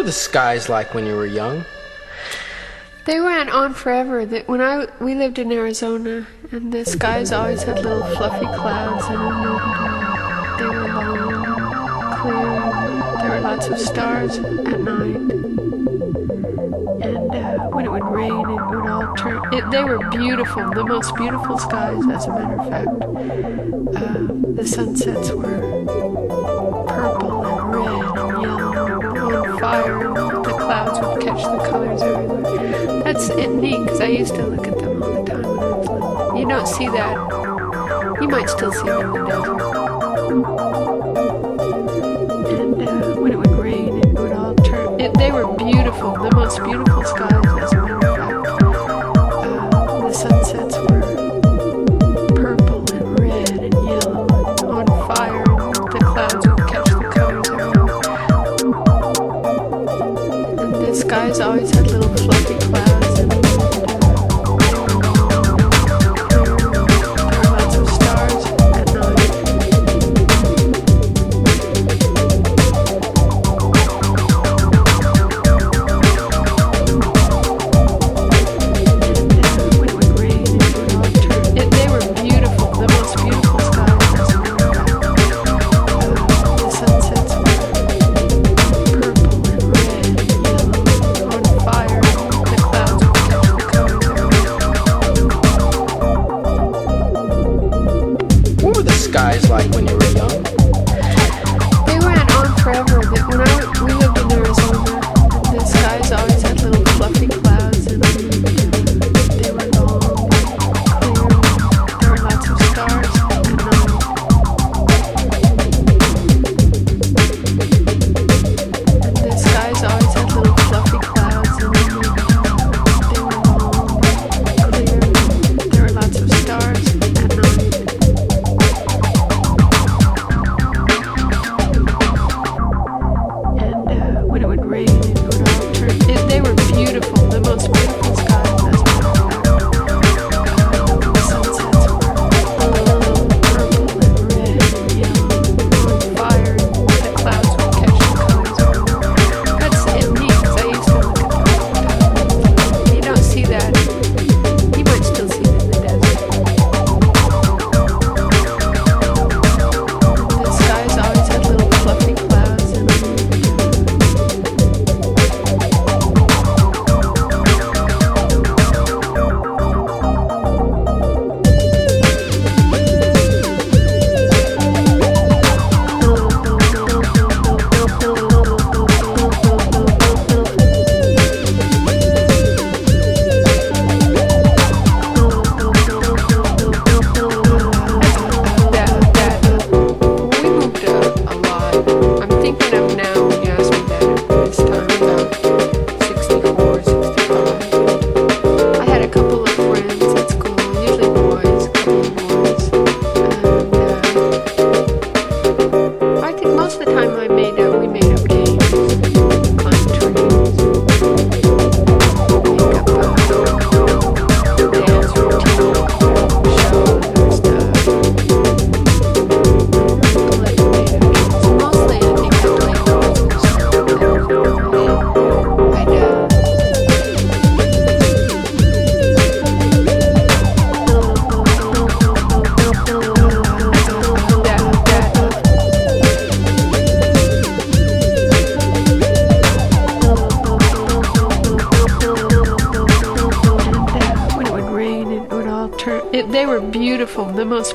the skies like when you were young? They went on forever. When I we lived in Arizona, and the skies always had little fluffy clouds. And they were long, clear. There were lots of stars at night. And uh, when it would rain, it would all turn. It, they were beautiful, the most beautiful skies, as a matter of fact. Uh, the sunsets were And the clouds would catch the colors everywhere. That's neat because I used to look at them all the time when I. You don't see that. You might still see them in the desert.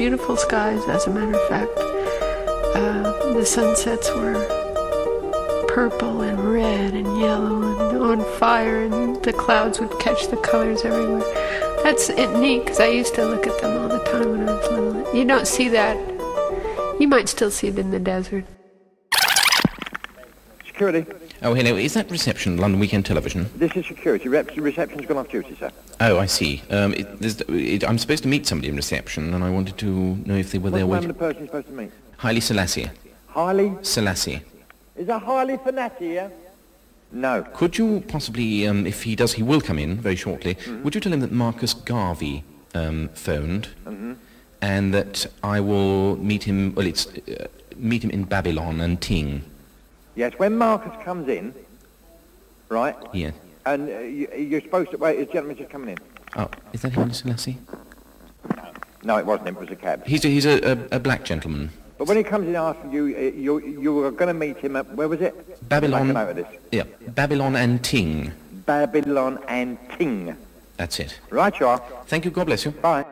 Beautiful skies, as a matter of fact. Uh, the sunsets were purple and red and yellow and on fire, and the clouds would catch the colors everywhere. That's neat because I used to look at them all the time when I was little. You don't see that. You might still see it in the desert. Security. Oh, hello. Is that reception, London Weekend Television? This is security. Rep- reception's gone off duty, sir. Oh, I see. Um, it, there's- it, I'm supposed to meet somebody in reception, and I wanted to know if they were What's there the waiting. of the person supposed to meet? Haile Selassie. Harley? Selassie. Is that Harley Fanati, yeah? No. Could you possibly, um, if he does, he will come in very shortly. Mm-hmm. Would you tell him that Marcus Garvey um, phoned, and that I will meet him? Well, it's uh, meet him in Babylon and Ting. Yes, when Marcus comes in, right? Yeah. And uh, you, you're supposed to wait. This gentleman's just coming in. Oh, is that him, Mr. Lassie? No, it wasn't him. It was a cab. He's a, he's a, a, a black gentleman. But when he comes in after you, uh, you you were going to meet him at where was it? Babylon. Make a note of this. Yeah, Babylon and Ting. Babylon and Ting. That's it. Right, you are. Thank you. God bless you. Bye.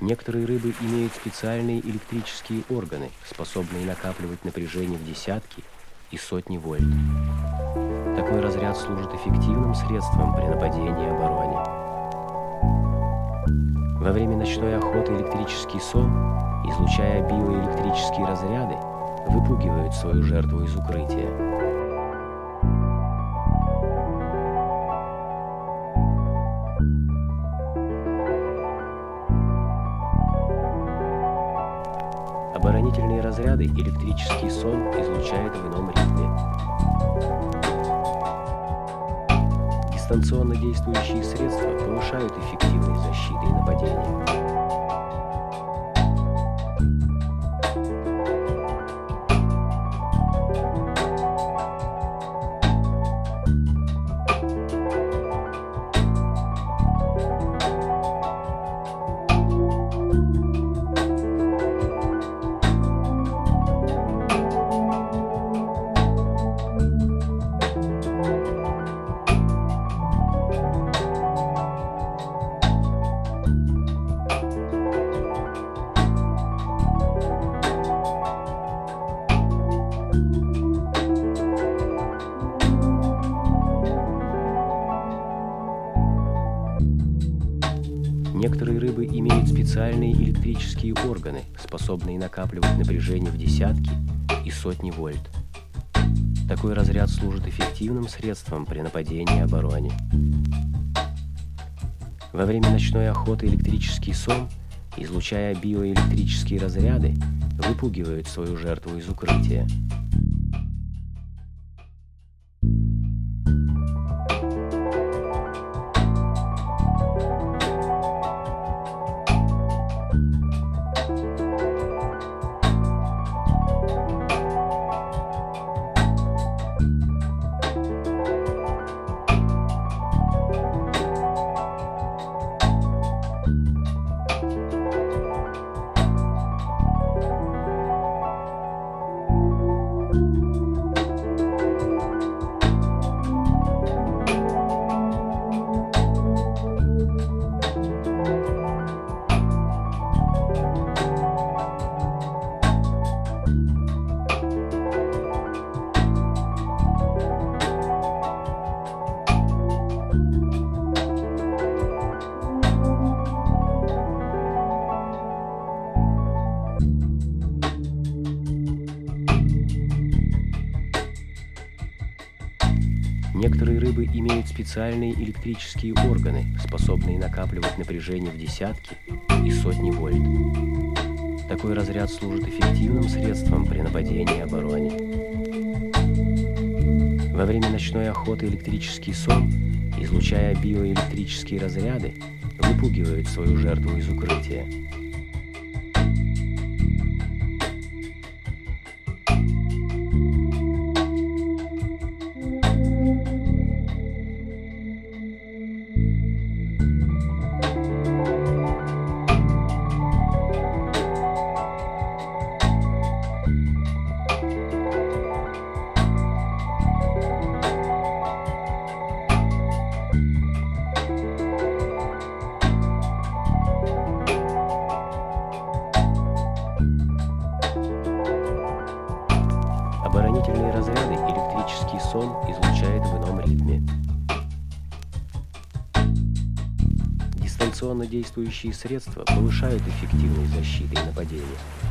Некоторые рыбы имеют специальные электрические органы, способные накапливать напряжение в десятки и сотни вольт. Такой разряд служит эффективным средством при нападении и обороне. Во время ночной охоты электрический сон, излучая биоэлектрические разряды, выпугивают свою жертву из укрытия. Разряды электрический сон излучает в ином ритме. Дистанционно действующие средства повышают эффективность защиты и нападения. Некоторые рыбы имеют специальные электрические органы, способные накапливать напряжение в десятки и сотни вольт. Такой разряд служит эффективным средством при нападении и обороне. Во время ночной охоты электрический сон, излучая биоэлектрические разряды, выпугивают свою жертву из укрытия. Некоторые рыбы имеют специальные электрические органы, способные накапливать напряжение в десятки и сотни вольт. Такой разряд служит эффективным средством при нападении и обороне. Во время ночной охоты электрический сон, излучая биоэлектрические разряды, выпугивают свою жертву из укрытия. Действующие средства повышают эффективность защиты и нападения.